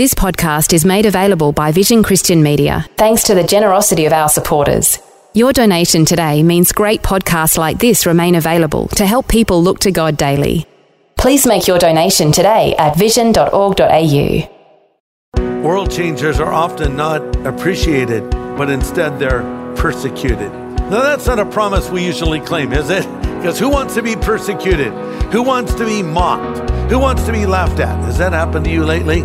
This podcast is made available by Vision Christian Media, thanks to the generosity of our supporters. Your donation today means great podcasts like this remain available to help people look to God daily. Please make your donation today at vision.org.au. World changers are often not appreciated, but instead they're persecuted. Now, that's not a promise we usually claim, is it? Because who wants to be persecuted? Who wants to be mocked? Who wants to be laughed at? Has that happened to you lately?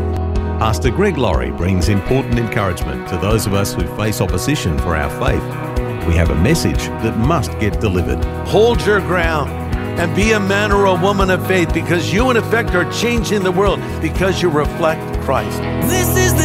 Pastor Greg Laurie brings important encouragement to those of us who face opposition for our faith. We have a message that must get delivered. Hold your ground and be a man or a woman of faith because you, in effect, are changing the world because you reflect Christ. This is the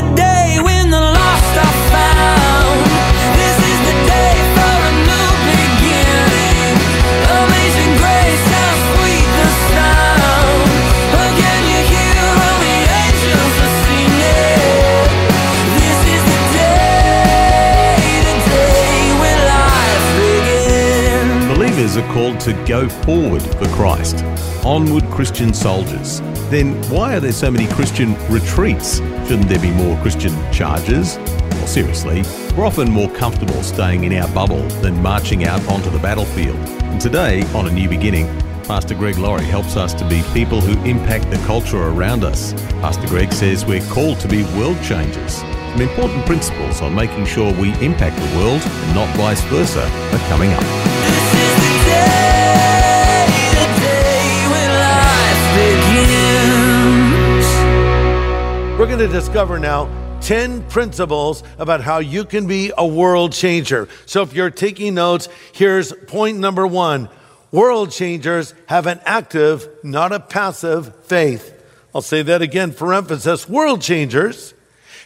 called to go forward for Christ. Onward Christian soldiers. Then why are there so many Christian retreats? Shouldn't there be more Christian charges? Well, seriously, we're often more comfortable staying in our bubble than marching out onto the battlefield. And today, on A New Beginning, Pastor Greg Laurie helps us to be people who impact the culture around us. Pastor Greg says we're called to be world changers. Some important principles on making sure we impact the world and not vice versa are coming up. We're going to discover now 10 principles about how you can be a world changer. So if you're taking notes, here's point number one World changers have an active, not a passive faith. I'll say that again for emphasis. World changers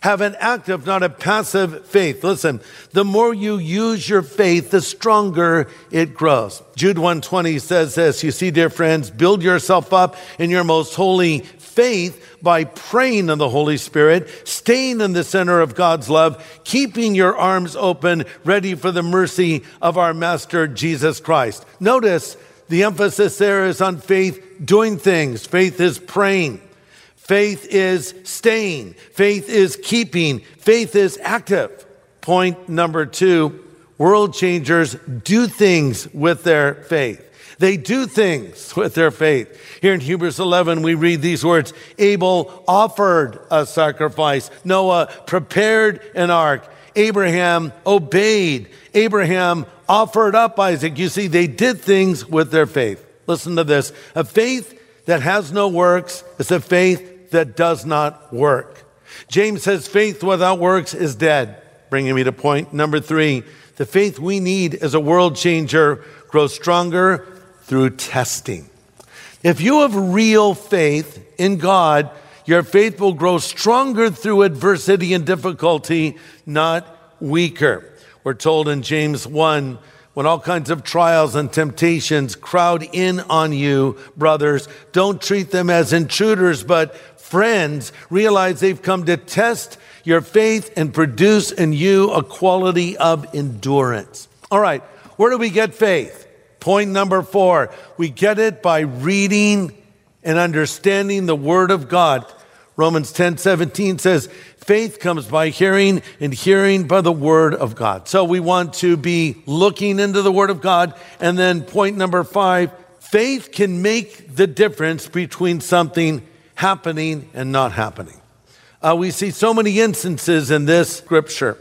have an active, not a passive faith. Listen, the more you use your faith, the stronger it grows. Jude 120 says this, you see, dear friends, build yourself up in your most holy faith by praying in the Holy Spirit, staying in the center of God's love, keeping your arms open, ready for the mercy of our Master Jesus Christ. Notice the emphasis there is on faith doing things. Faith is praying. Faith is staying. Faith is keeping. Faith is active. Point number two world changers do things with their faith. They do things with their faith. Here in Hebrews 11, we read these words Abel offered a sacrifice, Noah prepared an ark, Abraham obeyed, Abraham offered up Isaac. You see, they did things with their faith. Listen to this a faith that has no works is a faith that does not work. James says faith without works is dead. Bringing me to point number three. The faith we need as a world changer grows stronger through testing. If you have real faith in God, your faith will grow stronger through adversity and difficulty, not weaker. We're told in James 1 when all kinds of trials and temptations crowd in on you, brothers, don't treat them as intruders, but friends. Realize they've come to test your faith and produce in you a quality of endurance. All right, where do we get faith? Point number four we get it by reading and understanding the Word of God. Romans 10 17 says, Faith comes by hearing, and hearing by the Word of God. So we want to be looking into the Word of God. And then point number five faith can make the difference between something happening and not happening. Uh, we see so many instances in this scripture.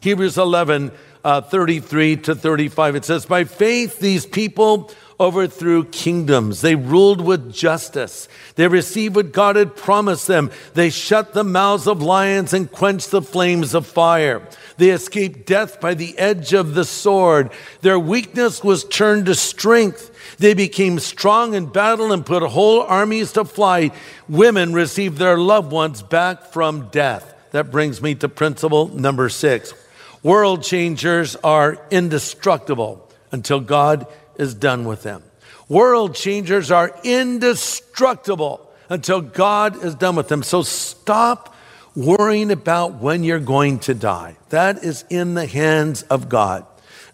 Hebrews 11, uh, 33 to 35, it says, By faith, these people overthrew kingdoms. They ruled with justice. They received what God had promised them. They shut the mouths of lions and quenched the flames of fire. They escaped death by the edge of the sword. Their weakness was turned to strength. They became strong in battle and put whole armies to flight. Women received their loved ones back from death. That brings me to principle number six. World changers are indestructible until God is done with them. World changers are indestructible until God is done with them. So stop worrying about when you're going to die. That is in the hands of God.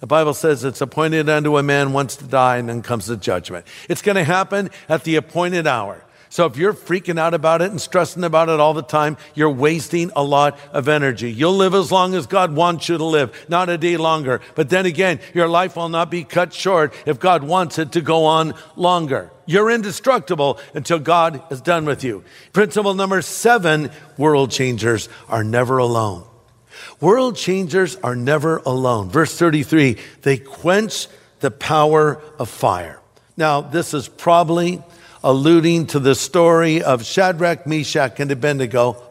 The Bible says it's appointed unto a man once to die and then comes the judgment. It's going to happen at the appointed hour. So if you're freaking out about it and stressing about it all the time, you're wasting a lot of energy. You'll live as long as God wants you to live, not a day longer. But then again, your life will not be cut short if God wants it to go on longer. You're indestructible until God is done with you. Principle number seven, world changers are never alone. World changers are never alone. Verse 33, they quench the power of fire. Now, this is probably alluding to the story of Shadrach, Meshach, and Abednego.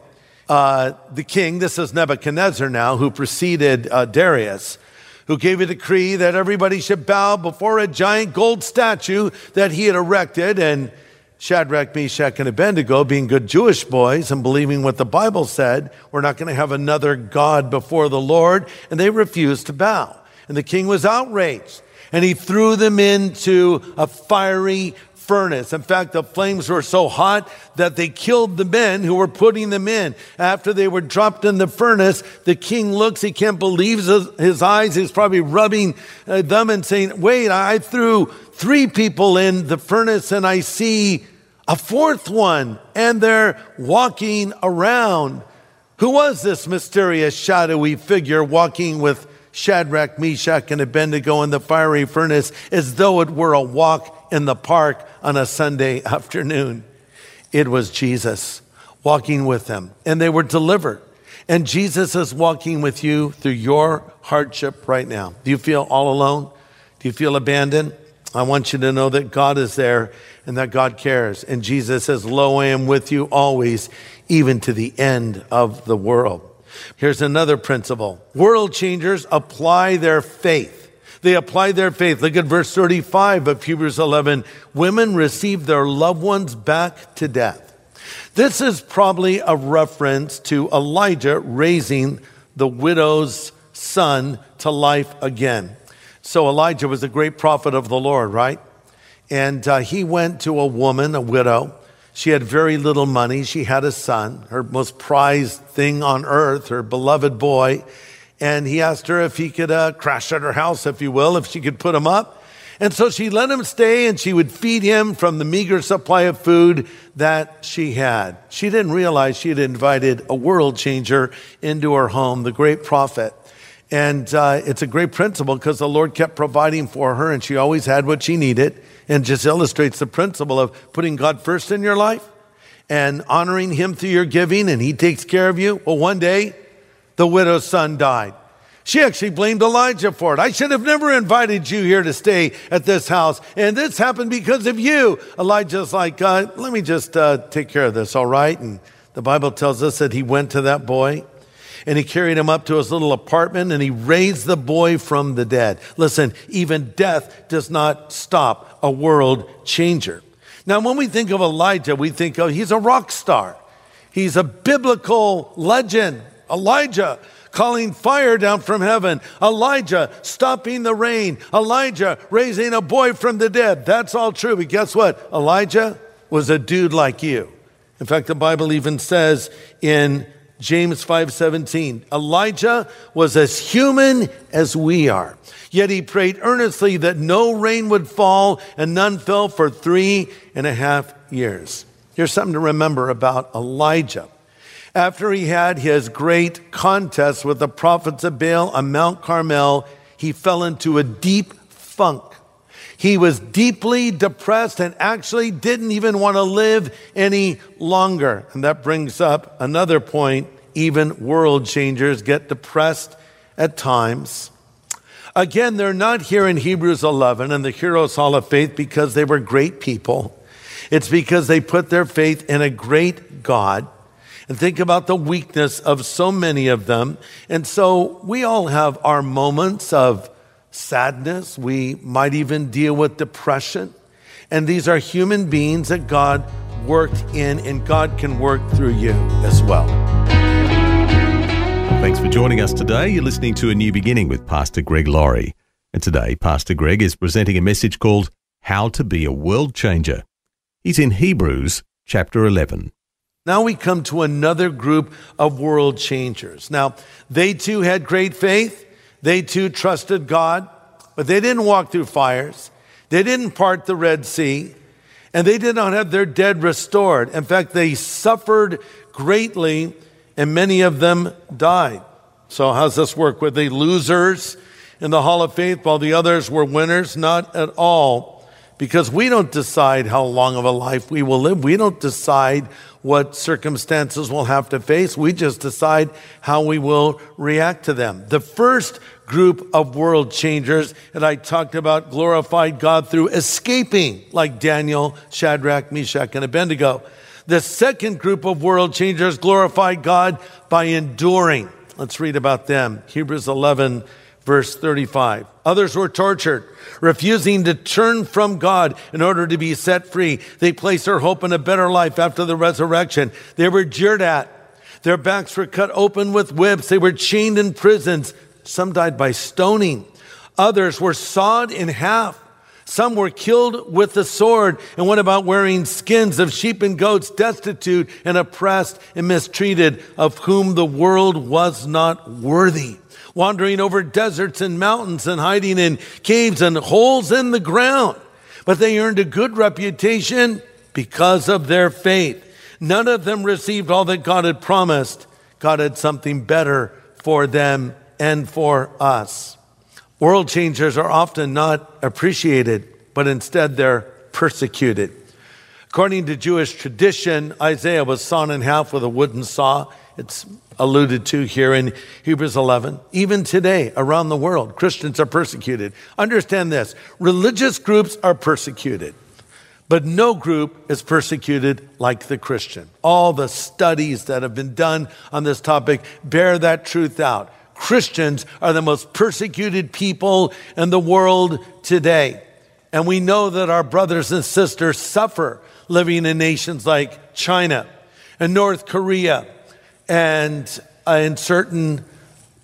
Uh, the king, this is Nebuchadnezzar now, who preceded uh, Darius, who gave a decree that everybody should bow before a giant gold statue that he had erected. And Shadrach, Meshach, and Abednego, being good Jewish boys and believing what the Bible said, we're not going to have another God before the Lord. And they refused to bow. And the king was outraged. And he threw them into a fiery furnace. In fact, the flames were so hot that they killed the men who were putting them in. After they were dropped in the furnace, the king looks, he can't believe his eyes. He's probably rubbing uh, them and saying, Wait, I threw three people in the furnace and I see a fourth one, and they're walking around. Who was this mysterious, shadowy figure walking with Shadrach, Meshach, and Abednego in the fiery furnace as though it were a walk in the park on a Sunday afternoon. It was Jesus walking with them, and they were delivered. And Jesus is walking with you through your hardship right now. Do you feel all alone? Do you feel abandoned? I want you to know that God is there and that God cares. And Jesus says, Lo, I am with you always, even to the end of the world. Here's another principle world changers apply their faith. They apply their faith. Look at verse 35 of Hebrews 11. Women receive their loved ones back to death. This is probably a reference to Elijah raising the widow's son to life again. So Elijah was a great prophet of the Lord, right? And uh, he went to a woman, a widow. She had very little money. She had a son, her most prized thing on earth, her beloved boy and he asked her if he could uh, crash at her house, if you will, if she could put him up. And so she let him stay and she would feed him from the meager supply of food that she had. She didn't realize she had invited a world changer into her home, the great prophet. And uh, it's a great principle because the Lord kept providing for her and she always had what she needed and just illustrates the principle of putting God first in your life and honoring Him through your giving and He takes care of you. Well, one day the widow's son died. She actually blamed Elijah for it. I should have never invited you here to stay at this house. And this happened because of you. Elijah's like, uh, let me just uh, take care of this, all right? And the Bible tells us that he went to that boy and he carried him up to his little apartment and he raised the boy from the dead. Listen, even death does not stop a world changer. Now, when we think of Elijah, we think, oh, he's a rock star. He's a biblical legend. Elijah calling fire down from heaven, Elijah stopping the rain, Elijah raising a boy from the dead. That's all true. But guess what? Elijah was a dude like you. In fact, the Bible even says in James 5:17, Elijah was as human as we are. Yet he prayed earnestly that no rain would fall, and none fell for three and a half years. Here's something to remember about Elijah. After he had his great contest with the prophets of Baal on Mount Carmel, he fell into a deep funk. He was deeply depressed and actually didn't even want to live any longer. And that brings up another point. Even world changers get depressed at times. Again, they're not here in Hebrews 11 and the Heroes Hall of Faith because they were great people. It's because they put their faith in a great God and think about the weakness of so many of them. And so we all have our moments of sadness. We might even deal with depression. And these are human beings that God worked in, and God can work through you as well. Thanks for joining us today. You're listening to A New Beginning with Pastor Greg Laurie. And today, Pastor Greg is presenting a message called How to Be a World Changer. He's in Hebrews chapter 11. Now we come to another group of world changers. Now, they too had great faith. They too trusted God, but they didn't walk through fires. They didn't part the Red Sea, and they did not have their dead restored. In fact, they suffered greatly, and many of them died. So, how's this work? Were they losers in the Hall of Faith while the others were winners? Not at all, because we don't decide how long of a life we will live. We don't decide what circumstances we'll have to face. We just decide how we will react to them. The first group of world changers that I talked about glorified God through escaping, like Daniel, Shadrach, Meshach, and Abednego. The second group of world changers glorified God by enduring. Let's read about them. Hebrews 11, verse 35. Others were tortured, refusing to turn from God in order to be set free. They placed their hope in a better life after the resurrection. They were jeered at. Their backs were cut open with whips. They were chained in prisons. Some died by stoning. Others were sawed in half. Some were killed with the sword and went about wearing skins of sheep and goats, destitute and oppressed and mistreated, of whom the world was not worthy. Wandering over deserts and mountains and hiding in caves and holes in the ground. But they earned a good reputation because of their faith. None of them received all that God had promised. God had something better for them and for us. World changers are often not appreciated, but instead they're persecuted. According to Jewish tradition, Isaiah was sawn in half with a wooden saw. It's alluded to here in Hebrews 11. Even today, around the world, Christians are persecuted. Understand this religious groups are persecuted, but no group is persecuted like the Christian. All the studies that have been done on this topic bear that truth out. Christians are the most persecuted people in the world today. And we know that our brothers and sisters suffer living in nations like China and North Korea and uh, in certain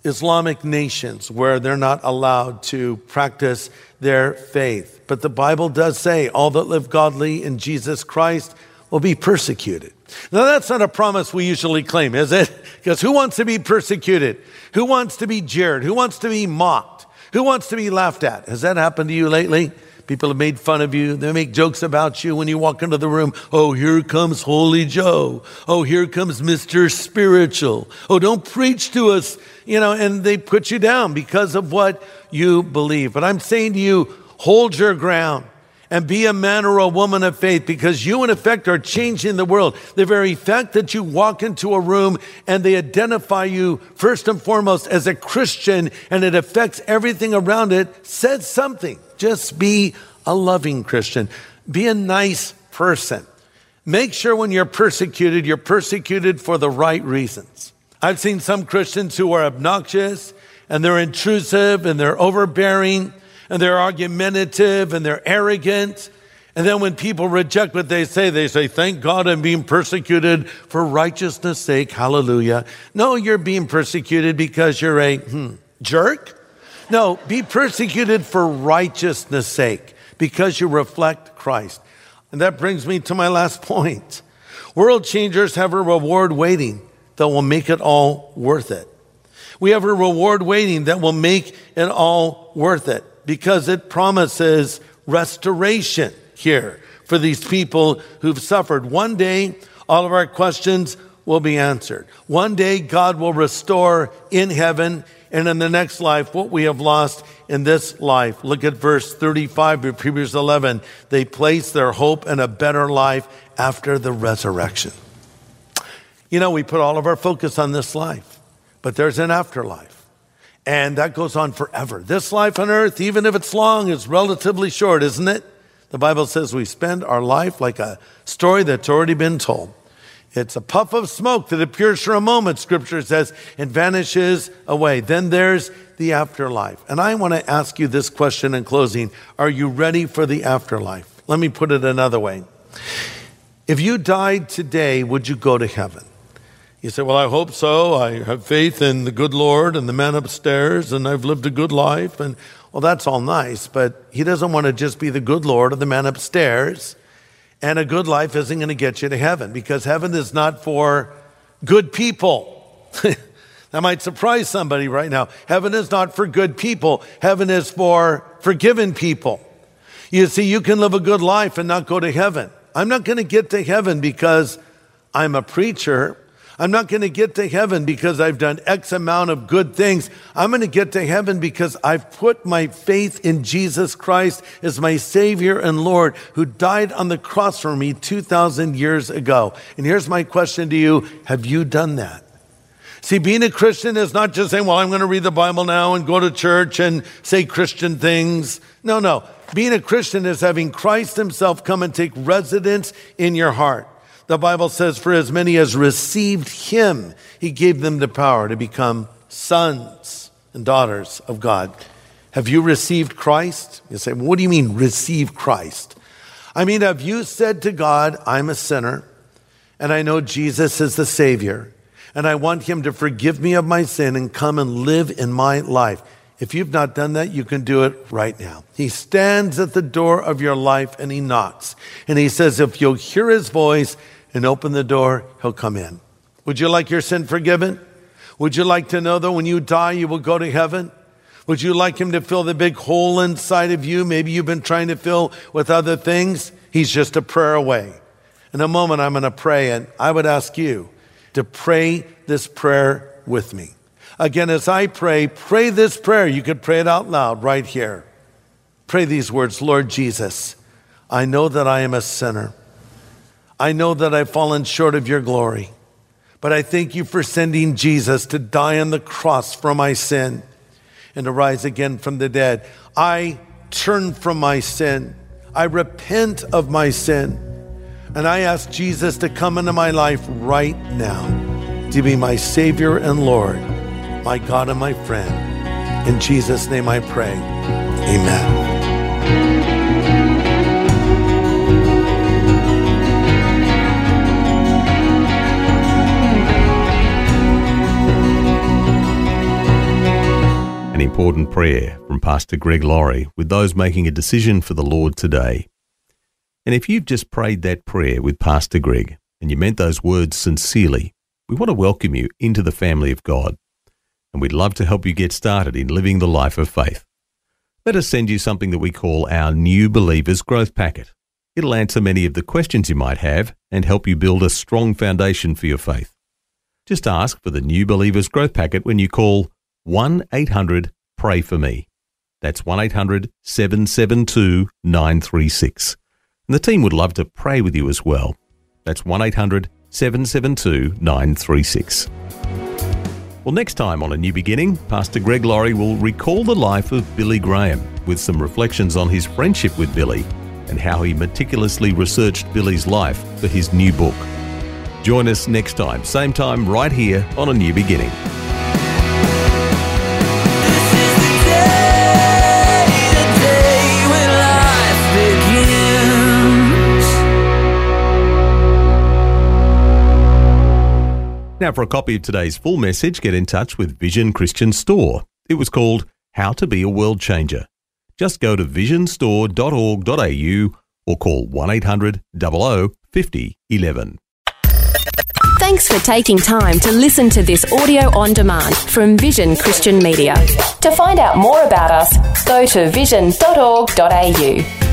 Islamic nations where they're not allowed to practice their faith. But the Bible does say all that live godly in Jesus Christ will be persecuted. Now, that's not a promise we usually claim, is it? Because who wants to be persecuted? Who wants to be jeered? Who wants to be mocked? Who wants to be laughed at? Has that happened to you lately? People have made fun of you. They make jokes about you when you walk into the room. Oh, here comes Holy Joe. Oh, here comes Mr. Spiritual. Oh, don't preach to us. You know, and they put you down because of what you believe. But I'm saying to you, hold your ground and be a man or a woman of faith because you, in effect, are changing the world. The very fact that you walk into a room and they identify you first and foremost as a Christian and it affects everything around it says something. Just be a loving Christian, be a nice person. Make sure when you're persecuted, you're persecuted for the right reasons. I've seen some Christians who are obnoxious and they're intrusive and they're overbearing and they're argumentative and they're arrogant. And then when people reject what they say, they say, Thank God I'm being persecuted for righteousness' sake. Hallelujah. No, you're being persecuted because you're a hmm, jerk. No, be persecuted for righteousness' sake because you reflect Christ. And that brings me to my last point. World changers have a reward waiting that will make it all worth it. We have a reward waiting that will make it all worth it because it promises restoration here for these people who've suffered. One day, all of our questions will be answered. One day, God will restore in heaven and in the next life what we have lost in this life. Look at verse 35 of Hebrews 11. They place their hope in a better life after the resurrection. You know, we put all of our focus on this life, but there's an afterlife. And that goes on forever. This life on earth, even if it's long, is relatively short, isn't it? The Bible says we spend our life like a story that's already been told. It's a puff of smoke that appears for a moment, scripture says, and vanishes away. Then there's the afterlife. And I want to ask you this question in closing Are you ready for the afterlife? Let me put it another way. If you died today, would you go to heaven? You say, Well, I hope so. I have faith in the good Lord and the man upstairs, and I've lived a good life. And well, that's all nice, but he doesn't want to just be the good Lord or the man upstairs. And a good life isn't going to get you to heaven because heaven is not for good people. that might surprise somebody right now. Heaven is not for good people, heaven is for forgiven people. You see, you can live a good life and not go to heaven. I'm not going to get to heaven because I'm a preacher. I'm not going to get to heaven because I've done X amount of good things. I'm going to get to heaven because I've put my faith in Jesus Christ as my Savior and Lord who died on the cross for me 2,000 years ago. And here's my question to you Have you done that? See, being a Christian is not just saying, well, I'm going to read the Bible now and go to church and say Christian things. No, no. Being a Christian is having Christ Himself come and take residence in your heart. The Bible says, For as many as received him, he gave them the power to become sons and daughters of God. Have you received Christ? You say, What do you mean, receive Christ? I mean, have you said to God, I'm a sinner, and I know Jesus is the Savior, and I want him to forgive me of my sin and come and live in my life? If you've not done that, you can do it right now. He stands at the door of your life and he knocks. And he says, If you'll hear his voice and open the door, he'll come in. Would you like your sin forgiven? Would you like to know that when you die, you will go to heaven? Would you like him to fill the big hole inside of you? Maybe you've been trying to fill with other things. He's just a prayer away. In a moment, I'm going to pray, and I would ask you to pray this prayer with me. Again, as I pray, pray this prayer. You could pray it out loud right here. Pray these words Lord Jesus, I know that I am a sinner. I know that I've fallen short of your glory, but I thank you for sending Jesus to die on the cross for my sin and to rise again from the dead. I turn from my sin. I repent of my sin. And I ask Jesus to come into my life right now to be my Savior and Lord, my God and my friend. In Jesus' name I pray. Amen. Important prayer from Pastor Greg Laurie with those making a decision for the Lord today. And if you've just prayed that prayer with Pastor Greg and you meant those words sincerely, we want to welcome you into the family of God. And we'd love to help you get started in living the life of faith. Let us send you something that we call our New Believers Growth Packet. It'll answer many of the questions you might have and help you build a strong foundation for your faith. Just ask for the New Believers Growth Packet when you call 1 800 Pray For Me. That's 1 800 772 936. And the team would love to pray with you as well. That's 1 800 772 936. Well, next time on A New Beginning, Pastor Greg Laurie will recall the life of Billy Graham with some reflections on his friendship with Billy and how he meticulously researched Billy's life for his new book. Join us next time, same time, right here on A New Beginning. Now, for a copy of today's full message, get in touch with Vision Christian Store. It was called How to Be a World Changer. Just go to visionstore.org.au or call 1 800 00 50 11. Thanks for taking time to listen to this audio on demand from Vision Christian Media. To find out more about us, go to vision.org.au.